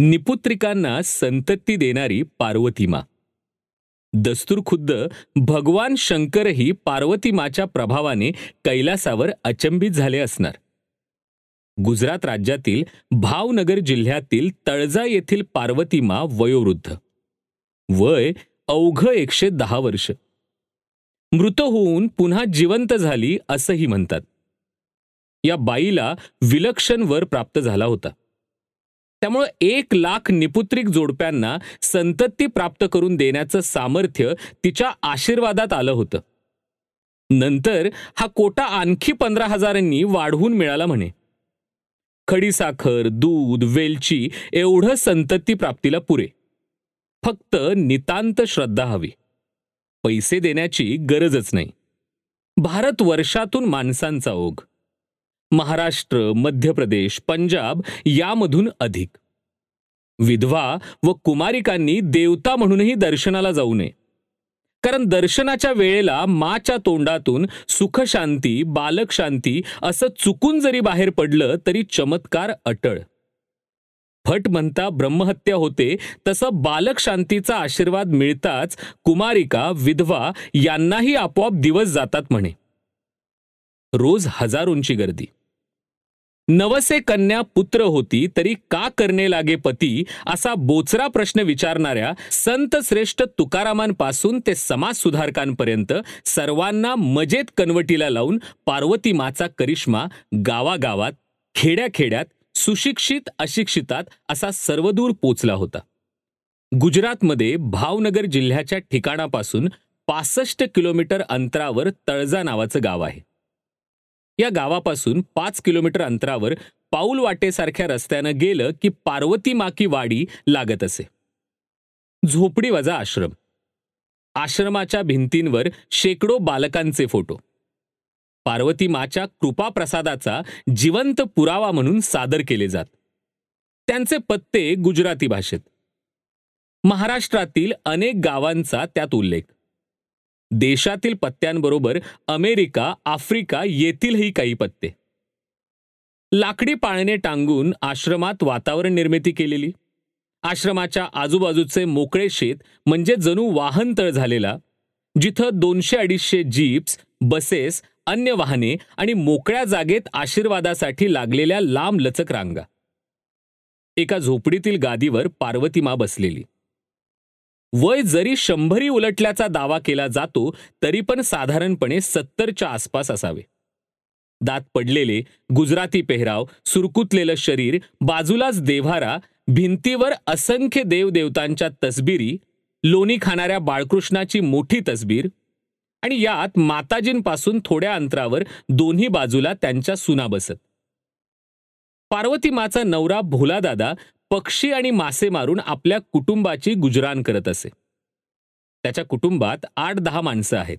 निपुत्रिकांना संतती देणारी पार्वतीमा. दस्तूर खुद्द भगवान शंकरही पार्वतीमाच्या प्रभावाने कैलासावर अचंबित झाले असणार. गुजरात राज्यातील भावनगर जिल्ह्यातील तळजा येथील पार्वतीमा वयोवृद्ध. वय अवघ एकशे दहा वर्ष. मृत होऊन पुन्हा जिवंत झाली असंही म्हणतात. या बाईला विलक्षण वर प्राप्त झाला होता. त्यामुळं एक लाख निपुत्रिक जोडप्यांना संतती प्राप्त करून देण्याचं सामर्थ्य तिच्या आशीर्वादात आलं होतं. नंतर हा कोटा आणखी पंधरा हजारांनी वाढवून मिळाला म्हणे. खडीसाखर दूध वेलची एवढं संतती प्राप्तीला पुरे. फक्त नितांत श्रद्धा हवी. पैसे देण्याची गरजच नाही. भारत वर्षातून माणसांचा ओघ. महाराष्ट्र मध्य प्रदेश पंजाब यामधून अधिक. विधवा व कुमारिकांनी देवता म्हणूनही दर्शनाला जाऊ नये. कारण दर्शनाच्या वेळेला माच्या तोंडातून सुखशांती बालकशांती असं चुकून जरी बाहेर पडलं तरी चमत्कार अटळ. फट म्हणता ब्रह्महत्या होते तसं बालक शांतीचा आशीर्वाद मिळताच कुमारिका विधवा यांनाही आपोआप दिवस जातात म्हणे. रोज हजारोंची गर्दी. नवसे कन्या पुत्र होती तरी का करणे लागे पती? असा बोचरा प्रश्न विचारणाऱ्या संत श्रेष्ठ तुकारामांपासून ते समाज सुधारकांपर्यंत सर्वांना मजेत कनवटीला लावून पार्वती माचा करिश्मा गावागावात खेड्याखेड्यात सुशिक्षित अशिक्षितात असा सर्वदूर पोचला होता. गुजरातमध्ये भावनगर जिल्ह्याच्या ठिकाणापासून पासष्ट किलोमीटर अंतरावर तळजा नावाचं गाव आहे. या गावापासून पाच किलोमीटर अंतरावर पाऊल वाटेसारख्या रस्त्यानं गेलं की पार्वती माकी वाडी लागत असे. झोपडी वजा आश्रम. आश्रमाच्या भिंतींवर शेकडो बालकांचे फोटो. पार्वती माच्या कृपाप्रसादाचा जिवंत पुरावा म्हणून सादर केले जात. त्यांचे पत्ते गुजराती भाषेत. महाराष्ट्रातील अनेक गावांचा त्यात उल्लेख. देशातील पत्त्यांबरोबर अमेरिका आफ्रिका येथीलही काही पत्ते. लाकडी पाळणे टांगून आश्रमात वातावरण निर्मिती केलेली. आश्रमाच्या आजूबाजूचे मोकळे शेत म्हणजे जणू वाहनतळ झालेला जिथं दोनशे अडीचशे जीप्स बसेस अन्य वाहने आणि मोकळ्या जागेत आशीर्वादासाठी लागलेल्या लांब लचक रांगा एका झोपडीतील गादीवर पार्वतीमा बसलेली. वय जरी शंभरी उलटल्याचा दावा केला जातो तरी पण साधारणपणे सत्तरच्या आसपास असावे. दात पडलेले गुजराती पेहराव सुरकुतलेलं शरीर बाजूलाच देव्हारा भिंतीवर असंख्य देवदेवतांच्या तसबिरी लोणी खाणाऱ्या बाळकृष्णाची मोठी तसबीर आणि यात माताजींपासून थोड्या अंतरावर दोन्ही बाजूला त्यांच्या सुना बसत पार्वती माचा नवरा भोलादादा पक्षी आणि मासे मारून आपल्या कुटुंबाची गुजरान करत असे. त्याच्या कुटुंबात आठ दहा माणसं आहेत.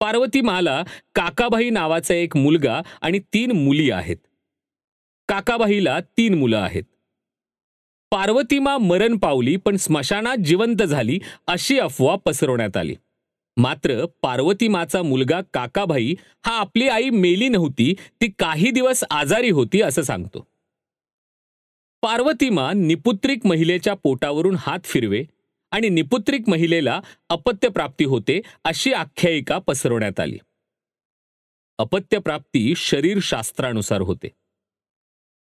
पार्वती माला काकाबाई नावाचा एक मुलगा आणि तीन मुली आहेत. काकाबाईला तीन मुलं आहेत. पार्वतीमा मरण पावली पण स्मशानात जिवंत झाली अशी अफवा पसरवण्यात आली. मात्र पार्वतीमाचा मुलगा काकाभाई हा आपली आई मेली नव्हती ती काही दिवस आजारी होती असं सांगतो. पार्वतीमा निपुत्रिक महिलेच्या पोटावरून हात फिरवे आणि निपुत्रिक महिलेला अपत्यप्राप्ती होते अशी आख्यायिका पसरवण्यात आली. अपत्यप्राप्ती शरीरशास्त्रानुसार होते.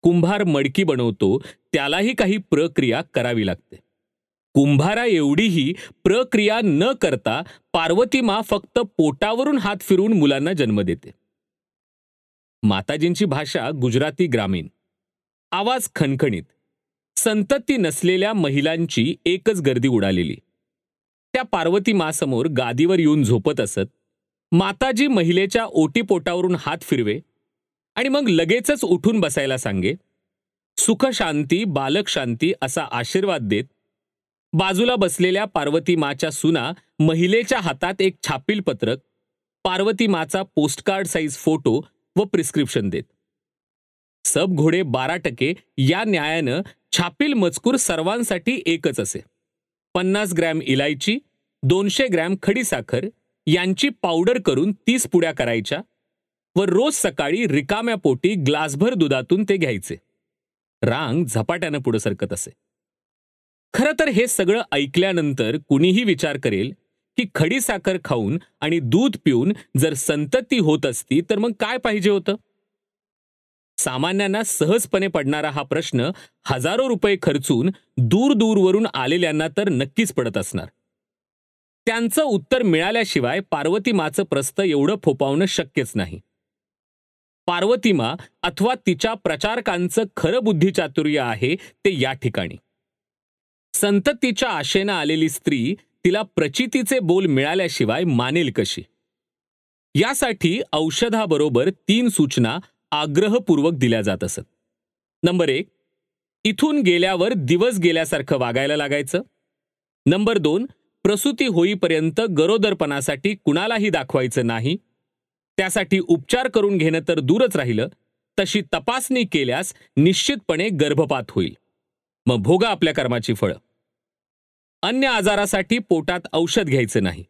कुंभार मडकी बनवतो त्यालाही काही प्रक्रिया करावी लागते. कुंभारा एवढीही प्रक्रिया न करता पार्वतीमा फक्त पोटावरून हात फिरवून मुलांना जन्म देते. माताजींची भाषा गुजराती ग्रामीण. आवाज खणखणीत. संतती नसलेल्या महिलांची एकच गर्दी उडालेली. त्या पार्वती मासमोर गादीवर येऊन झोपत असत. माताजी महिलेच्या ओटीपोटावरून हात फिरवे आणि मग लगेचच उठून बसायला सांगे सुख शांती बालक शांती असा आशीर्वाद देत बाजूला बसलेल्या पार्वती माच्या सुना महिलेच्या हातात एक छापील पत्रक पार्वती माचा पोस्टकार्ड साईज फोटो व प्रिस्क्रिप्शन देत. सब घोडे बारा टक्के या न्यायानं छापील मजकूर सर्वांसाठी एकच असे. पन्नास ग्रॅम इलायची दोनशे ग्रॅम खडीसाखर यांची पावडर करून तीस पुड्या करायच्या व रोज सकाळी रिकाम्या पोटी ग्लासभर दुधातून ते घ्यायचे. रांग झपाट्यानं पुढे सरकत असे. खरं तर हे सगळं ऐकल्यानंतर कुणीही विचार करेल की खडी साखर खाऊन आणि दूध पिऊन जर संतती होत असती तर मग काय पाहिजे होतं? सामान्यांना सहजपणे पडणारा हा प्रश्न हजारो रुपये खर्चून दूर दूरवरून आलेल्यांना तर नक्कीच पडत असणार. त्यांचं उत्तर मिळाल्याशिवाय पार्वतीमाचं प्रस्त एवढं फोपावणं शक्यच नाही. पार्वतीमा अथवा तिच्या प्रचारकांचं खरं बुद्धिचातुर्य आहे ते या ठिकाणी. संततीच्या आशेनं आलेली स्त्री तिला प्रचितीचे बोल मिळाल्याशिवाय मानेल कशी? यासाठी औषधाबरोबर तीन सूचना आग्रहपूर्वक दिल्या जात असत. नंबर एक इथून गेल्यावर दिवस गेल्यासारखं वागायला लागायचं. नंबर दोन प्रसूती होईपर्यंत गरोदरपणासाठी कुणालाही दाखवायचं नाही. त्यासाठी उपचार करून घेणं तर दूरच राहिलं. तशी तपासणी केल्यास निश्चितपणे गर्भपात होईल. मग भोगा आपल्या कर्माची फळं. अन्य आजारासाठी पोटात औषध घ्यायचं नाही.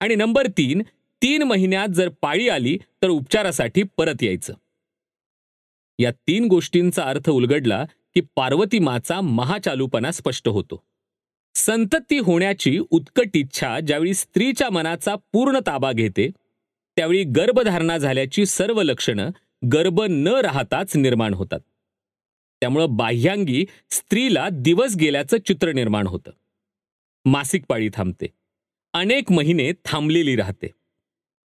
आणि नंबर तीन तीन महिन्यात जर पाळी आली तर उपचारासाठी परत यायचं. या तीन गोष्टींचा अर्थ उलगडला की पार्वती माचा महाचालूपणा स्पष्ट होतो. संतती होण्याची उत्कट इच्छा ज्यावेळी स्त्रीच्या मनाचा पूर्ण ताबा घेते त्यावेळी गर्भधारणा झाल्याची सर्व लक्षणं गर्भ न राहताच निर्माण होतात. त्यामुळं बाह्यांगी स्त्रीला दिवस गेल्याचं चित्र निर्माण होतं. मासिक पाळी थांबते. अनेक महिने थांबलेली राहते.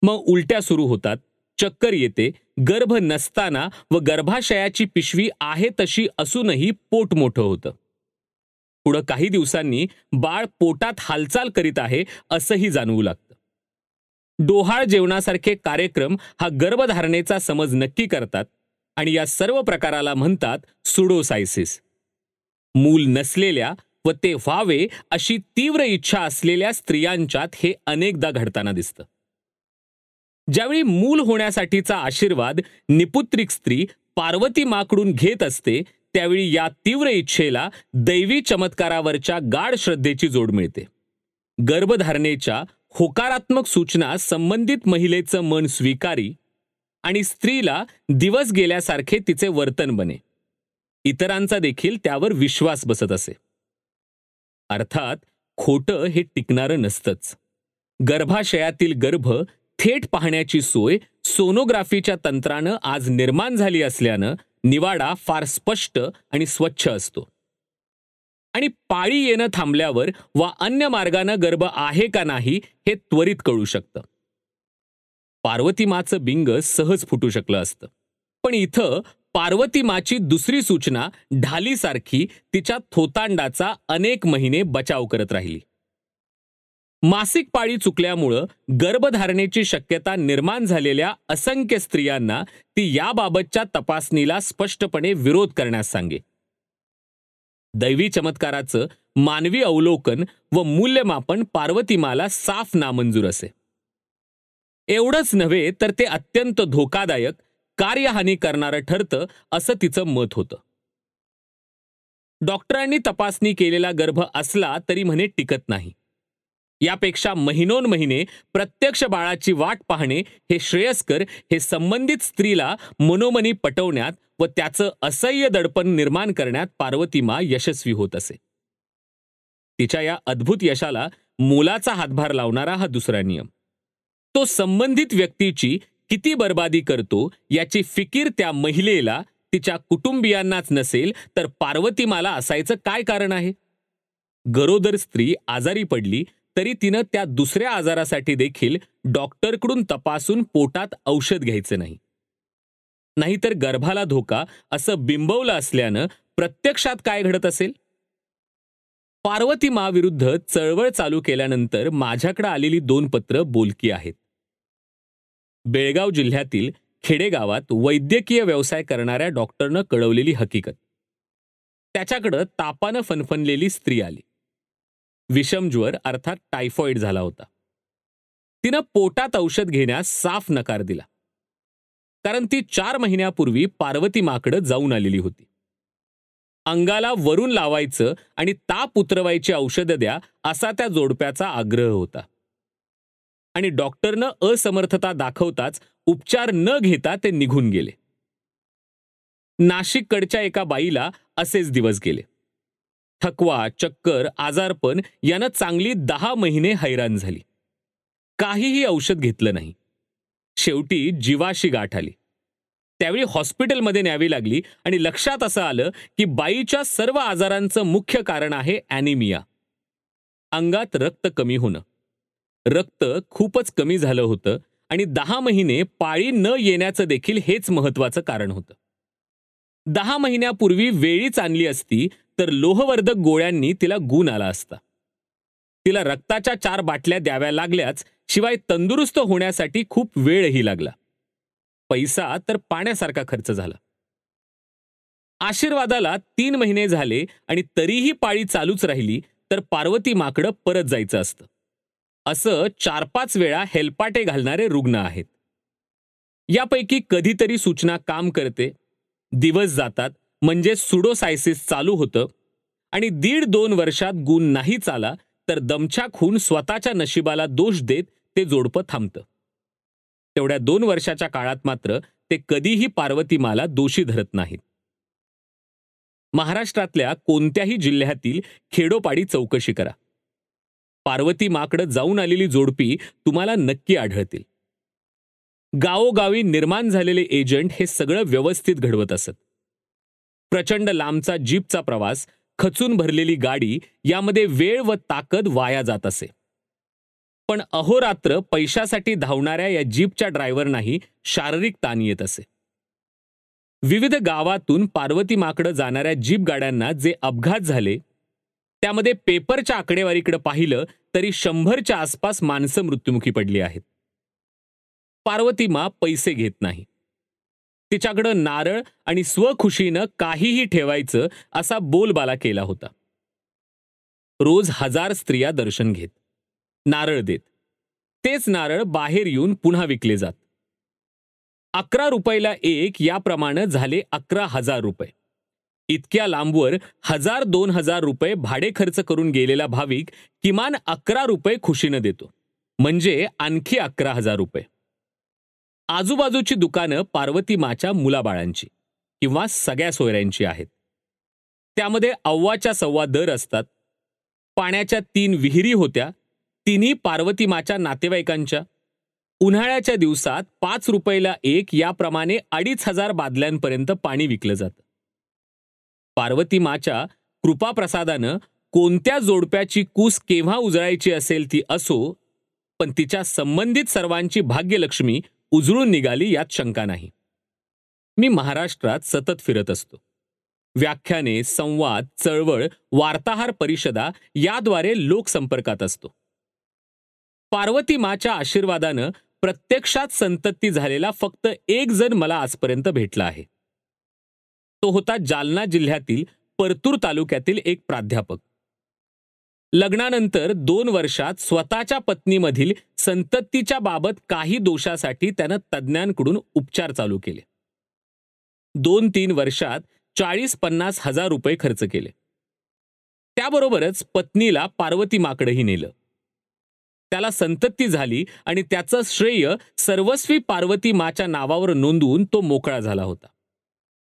मग उलट्या सुरू होतात चक्कर येते गर्भ नसताना व गर्भाशयाची पिशवी आहे तशी असूनही पोट मोठं होतं. पुढं काही दिवसांनी बाळ पोटात हालचाल करीत आहे असंही जाणवू लागतं. डोहाळ जेवणासारखे कार्यक्रम हा गर्भधारणेचा समज नक्की करतात आणि या सर्व प्रकाराला म्हणतात सुडोसायसिस. मूल नसलेल्या व ते व्हावे अशी तीव्र इच्छा असलेल्या स्त्रियांच्यात हे अनेकदा घडताना दिसतं. ज्यावेळी मूल होण्यासाठीचा आशीर्वाद निपुत्रिक स्त्री पार्वती माकडून घेत असते त्यावेळी या तीव्र इच्छेला दैवी चमत्कारावरच्या गाढ श्रद्धेची जोड मिळते. गर्भधारणेच्या होकारात्मक सूचना संबंधित महिलेचं मन स्वीकारी आणि स्त्रीला दिवस गेल्यासारखे तिचे वर्तन बने. इतरांचा देखील त्यावर विश्वास बसत असे. अर्थात खोटं हे टिकणारं नसतंच. गर्भाशयातील गर्भ थेट पाहण्याची सोय सोनोग्राफीच्या तंत्रानं आज निर्माण झाली असल्यानं निवाडा फार स्पष्ट आणि स्वच्छ असतो. आणि पाळी येणं थांबल्यावर वा अन्य मार्गानं गर्भ आहे का नाही हे त्वरित कळू शकतं. पार्वती माचं बिंग सहज फुटू शकलं असतं. पण इथं पार्वती माची दुसरी सूचना ढालीसारखी तिच्या थोतांडाचा अनेक महिने बचाव करत राहिली. मासिक पाळी चुकल्यामुळं गर्भधारणेची शक्यता निर्माण झालेल्या असंख्य स्त्रियांना ती याबाबतच्या तपासणीला स्पष्टपणे विरोध करण्यास सांगे. दैवी चमत्काराचं मानवी अवलोकन व मूल्यमापन पार्वतीमाला साफ नामंजूर असे. एवढंच नव्हे तर ते अत्यंत धोकादायक कार्यहानी करणारं ठरतं असं तिचं मत होतं. डॉक्टरांनी तपासणी केलेला गर्भ असला तरी म्हणे टिकत नाही. यापेक्षा महिनोन महिने प्रत्यक्ष बाळाची वाट पाहणे हे श्रेयस्कर हे संबंधित स्त्रीला मनोमनी पटवण्यात व त्याचं असह्य दडपण निर्माण करण्यात पार्वतीमा यशस्वी होत असे. तिच्या या अद्भुत यशाला मोलाचा हातभार लावणारा हा दुसरा नियम. तो संबंधित व्यक्तीची किती बर्बादी करतो याची फिकीर त्या महिलेला तिच्या कुटुंबियांनाच नसेल तर पार्वतीमाला असायचं काय कारण आहे? गरोदर स्त्री आजारी पडली तरी तिनं त्या दुसऱ्या आजारासाठी देखील डॉक्टरकडून तपासून पोटात औषध घ्यायचं नाही. नाहीतर गर्भाला धोका असं बिंबवलं असल्यानं प्रत्यक्षात काय घडत असेल? पार्वती माविरुद्ध चळवळ चालू केल्यानंतर माझ्याकडे आलेली दोन पत्र बोलकी आहेत. बेळगाव जिल्ह्यातील खेडेगावात वैद्यकीय व्यवसाय करणाऱ्या डॉक्टरनं कळवलेली हकीकत. त्याच्याकडं तापानं फनफनलेली स्त्री आली. विषमज्वर अर्थात टायफॉइड झाला होता. तिनं पोटात औषध घेण्यास साफ नकार दिला. कारण ती चार महिन्यापूर्वी पार्वती माकडं जाऊन आलेली होती. अंगाला वरून लावायचं आणि ताप उतरवायची औषधं द्या असा त्या जोडप्याचा आग्रह होता. आणि डॉक्टरनं असमर्थता दाखवताच उपचार न घेता ते निघून गेले. नाशिककडच्या एका बाईला असेच दिवस गेले. थकवा चक्कर आजारपण यानं चांगली दहा महिने हैराण झाली. काहीही औषध घेतलं नाही. शेवटी जीवाशी गाठ आली. त्यावेळी हॉस्पिटलमध्ये न्यावी लागली आणि लक्षात असं आलं की बाईच्या सर्व आजारांचं मुख्य कारण आहे ॲनिमिया. अंगात रक्त कमी होणं. रक्त खूपच कमी झालं होतं आणि दहा महिने पाळी न येण्याचं देखील हेच महत्वाचं कारण होतं. दहा महिन्यापूर्वी वेळीच आणली असती तर लोहवर्धक गोळ्यांनी तिला गुण आला असता. तिला रक्ताच्या चार बाटल्या द्याव्या लागल्याच शिवाय तंदुरुस्त होण्यासाठी खूप वेळही लागला. पैसा तर पाण्यासारखा खर्च झाला. आशीर्वादाला तीन महिने झाले आणि तरीही पाळी चालूच राहिली तर पार्वती माकडं परत जायचं असतं. असं चार पाच वेळा हेलपाटे घालणारे रुग्ण आहेत. यापैकी कधीतरी सूचना काम करते दिवस जातात म्हणजे सुडोसायसिस चालू होतं. आणि दीड दोन वर्षात गुण नाही चाला तर दमछाक खून स्वतःच्या नशिबाला दोष देत ते जोडपं थांबतं. तेवढ्या दोन वर्षाच्या काळात मात्र ते कधीही पार्वतीमाला दोषी धरत नाहीत. महाराष्ट्रातल्या कोणत्याही जिल्ह्यातील खेडोपाडी चौकशी करा. पार्वती माकडं जाऊन आलेली जोडपी तुम्हाला नक्की आढळतील. गावोगावी निर्माण झालेले एजंट हे सगळं व्यवस्थित घडवत असत. प्रचंड लांबचा जीपचा प्रवास खचून भरलेली गाडी यामध्ये वेळ व ताकद वाया जात असे. पण अहोरात्र पैशासाठी धावणाऱ्या या जीपच्या ड्रायव्हरनाही शारीरिक ताण येत असे. विविध गावातून पार्वती माकडं जाणाऱ्या जीप गाड्यांना जे अपघात झाले त्यामध्ये पेपरच्या आकडेवारीकडे पाहिलं तरी शंभरच्या आसपास माणसं मृत्युमुखी पडली आहेत. पार्वतीमा पैसे घेत नाही. तिच्याकडं नारळ आणि स्वखुशीनं काहीही ठेवायचं असा बोलबाला केला होता. रोज हजार स्त्रिया दर्शन घेत. नारळ देत. तेच नारळ बाहेर येऊन पुन्हा विकले जात. अकरा रुपयाला एक याप्रमाणे झाले अकरा हजार रुपये. इतक्या लांबवर हजार दोन हजार रुपये भाडे खर्च करून गेलेला भाविक किमान अकरा रुपये खुशीनं देतो. म्हणजे आणखी अकरा हजार रुपये. आजूबाजूची दुकानं पार्वती माच्या मुलाबाळांची किंवा सगळ्या सोयऱ्यांची आहेत. त्यामध्ये अव्वाच्या सव्वा दर असतात. पाण्याच्या तीन विहिरी होत्या. तिन्ही पार्वती माच्या नातेवाईकांच्या. उन्हाळ्याच्या दिवसात पाच रुपयाला एक याप्रमाणे अडीच हजार बादल्यांपर्यंत पाणी विकलं जातं. पार्वती माच्या कृपाप्रसादानं कोणत्या जोडप्याची कूस केव्हा उजळायची असेल ती असो पण तिच्या संबंधित सर्वांची भाग्यलक्ष्मी उजळून निघाली यात शंका नाही. मी महाराष्ट्रात सतत फिरत असतो. व्याख्याने संवाद चळवळ वार्ताहर परिषदा याद्वारे लोकसंपर्कात असतो. पार्वती माच्या आशीर्वादानं प्रत्यक्षात संतती झालेला फक्त एक जण मला आजपर्यंत भेटला आहे. तो होता जालना जिल्ह्यातील परतूर तालुक्यातील एक प्राध्यापक. लग्नानंतर दोन वर्षात स्वतःच्या पत्नीमधील संततीच्या बाबत काही दोषासाठी त्यानं तज्ज्ञांकडून उपचार चालू केले. दोन तीन वर्षात चाळीस पन्नास हजार रुपये खर्च केले. त्याबरोबरच पत्नीला पार्वती माकडेही नेलं. त्याला संतती झाली आणि त्याचं श्रेय सर्वस्वी पार्वती माच्या नावावर नोंदवून तो मोकळा झाला होता.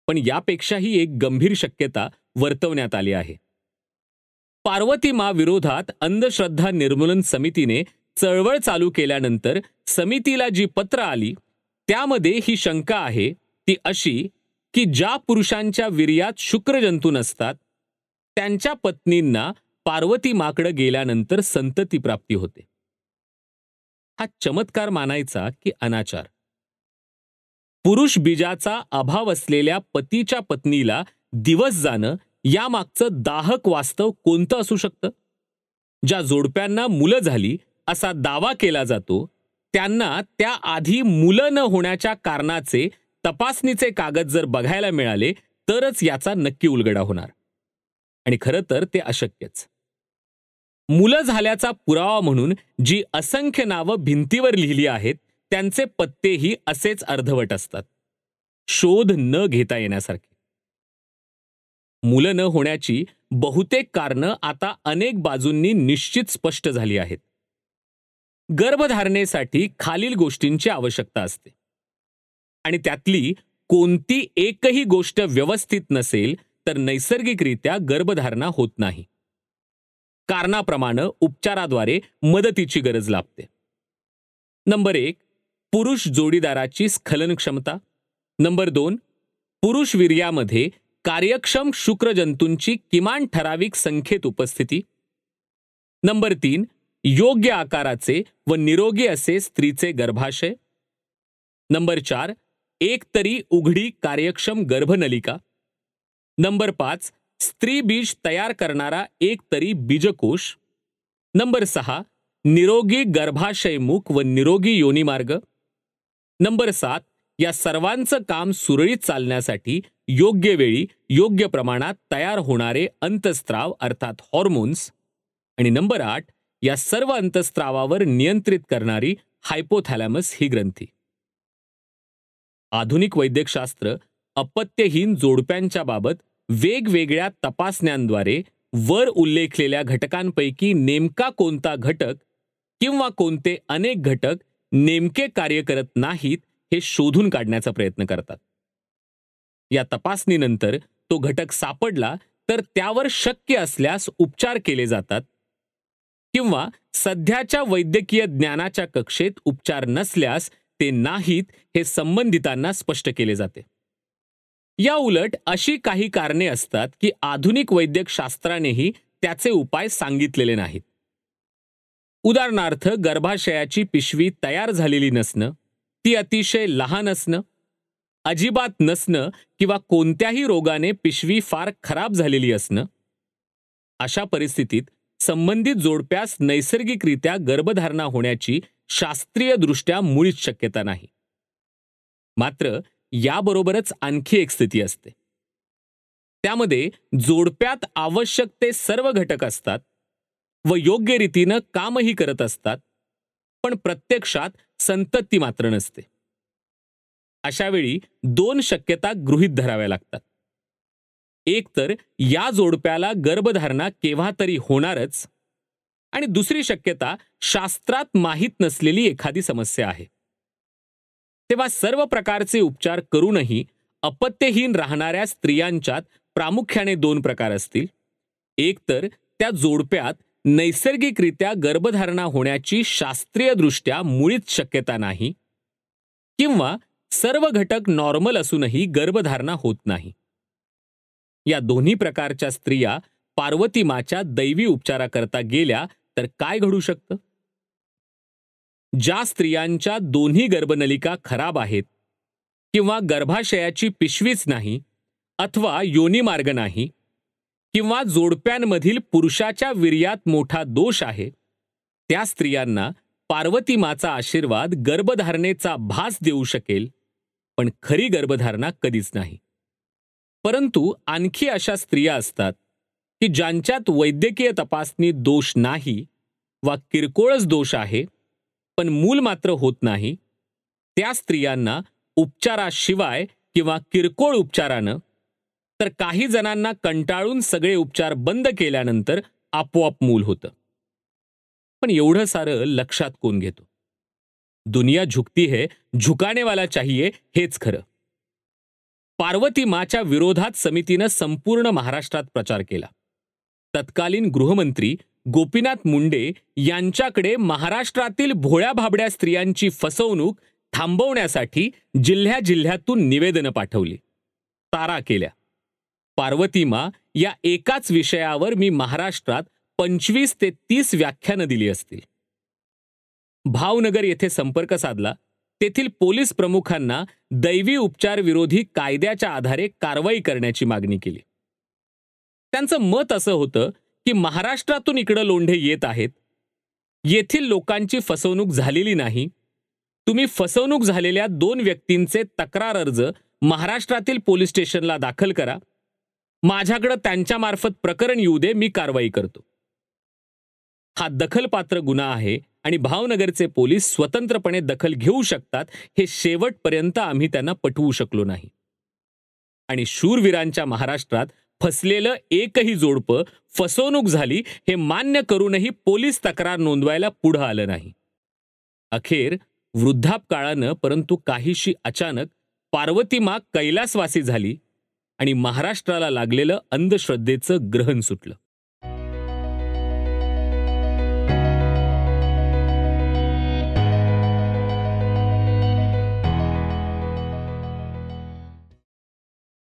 पण यापेक्षाही एक गंभीर शक्यता वर्तवण्यात आली आहे. पार्वती मा विरोधात अंधश्रद्धा निर्मूलन समितीने चळवळ चालू केल्यानंतर समितीला जी पत्र आली त्यामध्ये ही शंका आहे. ती अशी की ज्या पुरुषांच्या वीर्यात शुक्रजंतू नसतात त्यांच्या पत्नींना पार्वती माकडं गेल्यानंतर संतती प्राप्ती होते. हा चमत्कार मानायचा की अनाचार. पुरुष बीजाचा अभाव असलेल्या पतीच्या पत्नीला दिवस जाणं यामागचं दाहक वास्तव कोणतं असू शकतं? ज्या जोडप्यांना मुलं झाली असा दावा केला जातो त्यांना त्याआधी मुलं न होण्याच्या कारणाचे तपासणीचे कागद जर बघायला मिळाले तरच याचा नक्की उलगडा होणार. आणि खरं तर ते अशक्यच. मुलं झाल्याचा पुरावा म्हणून जी असंख्य नावं भिंतीवर लिहिली आहेत त्यांचे पत्तेही असेच अर्धवट असतात. शोध न घेता येण्यासारखे. मुलं न होण्याची बहुतेक कारणं आता अनेक बाजूंनी निश्चित स्पष्ट झाली आहेत. गर्भधारणेसाठी खालील गोष्टींची आवश्यकता असते. आणि त्यातली कोणती एकही गोष्ट व्यवस्थित नसेल तर नैसर्गिकरित्या गर्भधारणा होत नाही. कारणाप्रमाणे उपचाराद्वारे मदतीची गरज लागते नंबर एक पुरुष जोडीदाराची स्खलन क्षमता. नंबर दोन पुरुष वीर्यामध्ये कार्यक्षम शुक्र शुक्रजंतूंची किमान ठराविक संख्येत उपस्थिती. नंबर तीन, योग्य आकाराचे व निरोगी असे स्त्रीचे गर्भाशय. नंबर चार एक तरी उघडी कार्यक्षम गर्भनलिका. नंबर पाच, स्त्री बीज तयार करणारा एक तरी बीजकोश. नंबर सहा, निरोगी गर्भाशयमुख व निरोगी योनिमार्ग. नंबर सात या सर्वांचं काम सुरळीत चालण्यासाठी योग्य वेळी योग्य प्रमाणात तयार होणारे अंतस्त्राव अर्थात हॉर्मोन्स आणि नंबर आठ या सर्व अंतस्त्रावावर नियंत्रित करणारी हायपोथॅलॅमस ही ग्रंथी. आधुनिक वैद्यकशास्त्र अपत्यहीन जोडप्यांच्या बाबत वेगवेगळ्या तपासण्यांद्वारे वर उल्लेखलेल्या घटकांपैकी नेमका कोणता घटक किंवा कोणते अनेक घटक नेमके कार्य करत नाहीत हे शोधून काढण्याचा प्रयत्न करतात. या तपासणीनंतर तो घटक सापडला तर त्यावर शक्य असल्यास उपचार केले जातात किंवा सध्याच्या वैद्यकीय ज्ञानाच्या कक्षेत उपचार नसल्यास ते नाहीत हे संबंधितांना स्पष्ट केले जाते. या उलट अशी काही कारणे असतात की आधुनिक वैद्यक शास्त्रानेही त्याचे उपाय सांगितलेले नाहीत. उदाहरणार्थ गर्भाशयाची पिशवी तयार झालेली नसणं ती अतिशय लहान असणं अजिबात नसणं किंवा कोणत्याही रोगाने पिशवी फार खराब झालेली असणं अशा परिस्थितीत संबंधित जोडप्यास नैसर्गिकरित्या गर्भधारणा होण्याची शास्त्रीय दृष्ट्या मुळीच शक्यता नाही. मात्र याबरोबरच आणखी एक स्थिती असते. त्यामध्ये जोडप्यात आवश्यक ते सर्व घटक असतात व योग्य रीतीनं कामही करत असतात पण प्रत्यक्षात संतती मात्र नसते. अशा वेळी दोन शक्यता गृहीत धराव्या लागतात. एक तर या जोडप्याला गर्भधारणा केव्हा तरी होणारच आणि दुसरी शक्यता शास्त्रात माहीत नसलेली एखादी समस्या आहे. तेव्हा सर्व प्रकारचे उपचार करूनही अपत्यहीन राहणाऱ्या स्त्रियांच्यात प्रामुख्याने दोन प्रकार असतील. एक तर त्या जोडप्यात नैसर्गिकरित्या गर्भधारणा होण्याची शास्त्रीयदृष्ट्या मुळीच शक्यता नाही किंवा सर्व घटक नॉर्मल असूनही गर्भधारणा होत नाही. या दोन्ही प्रकारच्या स्त्रिया पार्वती माच्या दैवी उपचाराकरता गेल्या तर काय घडू शकतं? ज्या स्त्रियांच्या दोन्ही गर्भनलिका खराब आहेत किंवा गर्भाशयाची पिशवीच नाही अथवा योनीमार्ग नाही किंवा जोडप्यांमधील पुरुषाच्या वीर्यात मोठा दोष आहे. त्या स्त्रियांना पार्वती माचा आशीर्वाद गर्भधारणेचा भास देऊ शकेल पण खरी गर्भधारणा कधीच नाही. परंतु आणखी अशा स्त्रिया असतात की ज्यांच्यात वैद्यकीय तपासणी दोष नाही वा किरकोळच दोष आहे पण मूल मात्र होत नाही त्या स्त्रियांना उपचाराशिवाय किंवा किरकोळ उपचारानं तर काही जणांना कंटाळून सगळे उपचार बंद केल्यानंतर आपोआप मूल होतं. पण एवढं सारं लक्षात कोण घेतो? दुनिया झुकती है झुकानेवाला चाहिये चाहिए हेच खरं. पार्वती माच्या विरोधात समितीनं संपूर्ण महाराष्ट्रात प्रचार केला. तत्कालीन गृहमंत्री गोपीनाथ मुंडे यांच्याकडे महाराष्ट्रातील भोळ्या भाबड्या स्त्रियांची फसवणूक थांबवण्यासाठी जिल्ह्या जिल्ह्यातून निवेदनं पाठवली. तारा केल्या. पार्वतीमा या एकाच विषयावर मी महाराष्ट्रात पंचवीस ते तीस व्याख्यानं दिली असतील. भावनगर येथे संपर्क साधला. तेथील पोलीस प्रमुखांना दैवी उपचार विरोधी कायद्याच्या आधारे कारवाई करण्याची मागणी केली. त्यांचं मत असं होतं की महाराष्ट्रातून इकडं लोंढे येत आहेत. येथील लोकांची फसवणूक झालेली नाही. तुम्ही फसवणूक झालेल्या दोन व्यक्तींचे तक्रार अर्ज महाराष्ट्रातील पोलीस स्टेशनला दाखल करा. माझ्याकडं त्यांच्यामार्फत प्रकरण येऊ दे मी कारवाई करतो. हा दखलपात्र गुन्हा आहे आणि भावनगरचे पोलीस स्वतंत्रपणे दखल घेऊ शकतात हे शेवटपर्यंत आम्ही त्यांना पटवू शकलो नाही. आणि शूरवीरांच्या महाराष्ट्रात फसलेलं एकही जोडपं फसवणूक झाली हे मान्य करूनही पोलीस तक्रार नोंदवायला पुढं आलं नाही. अखेर वृद्धापकाळानं परंतु काहीशी अचानक पार्वतीमा कैलासवासी झाली आणि महाराष्ट्राला लागलेलं अंधश्रद्धेचं ग्रहण सुटलं.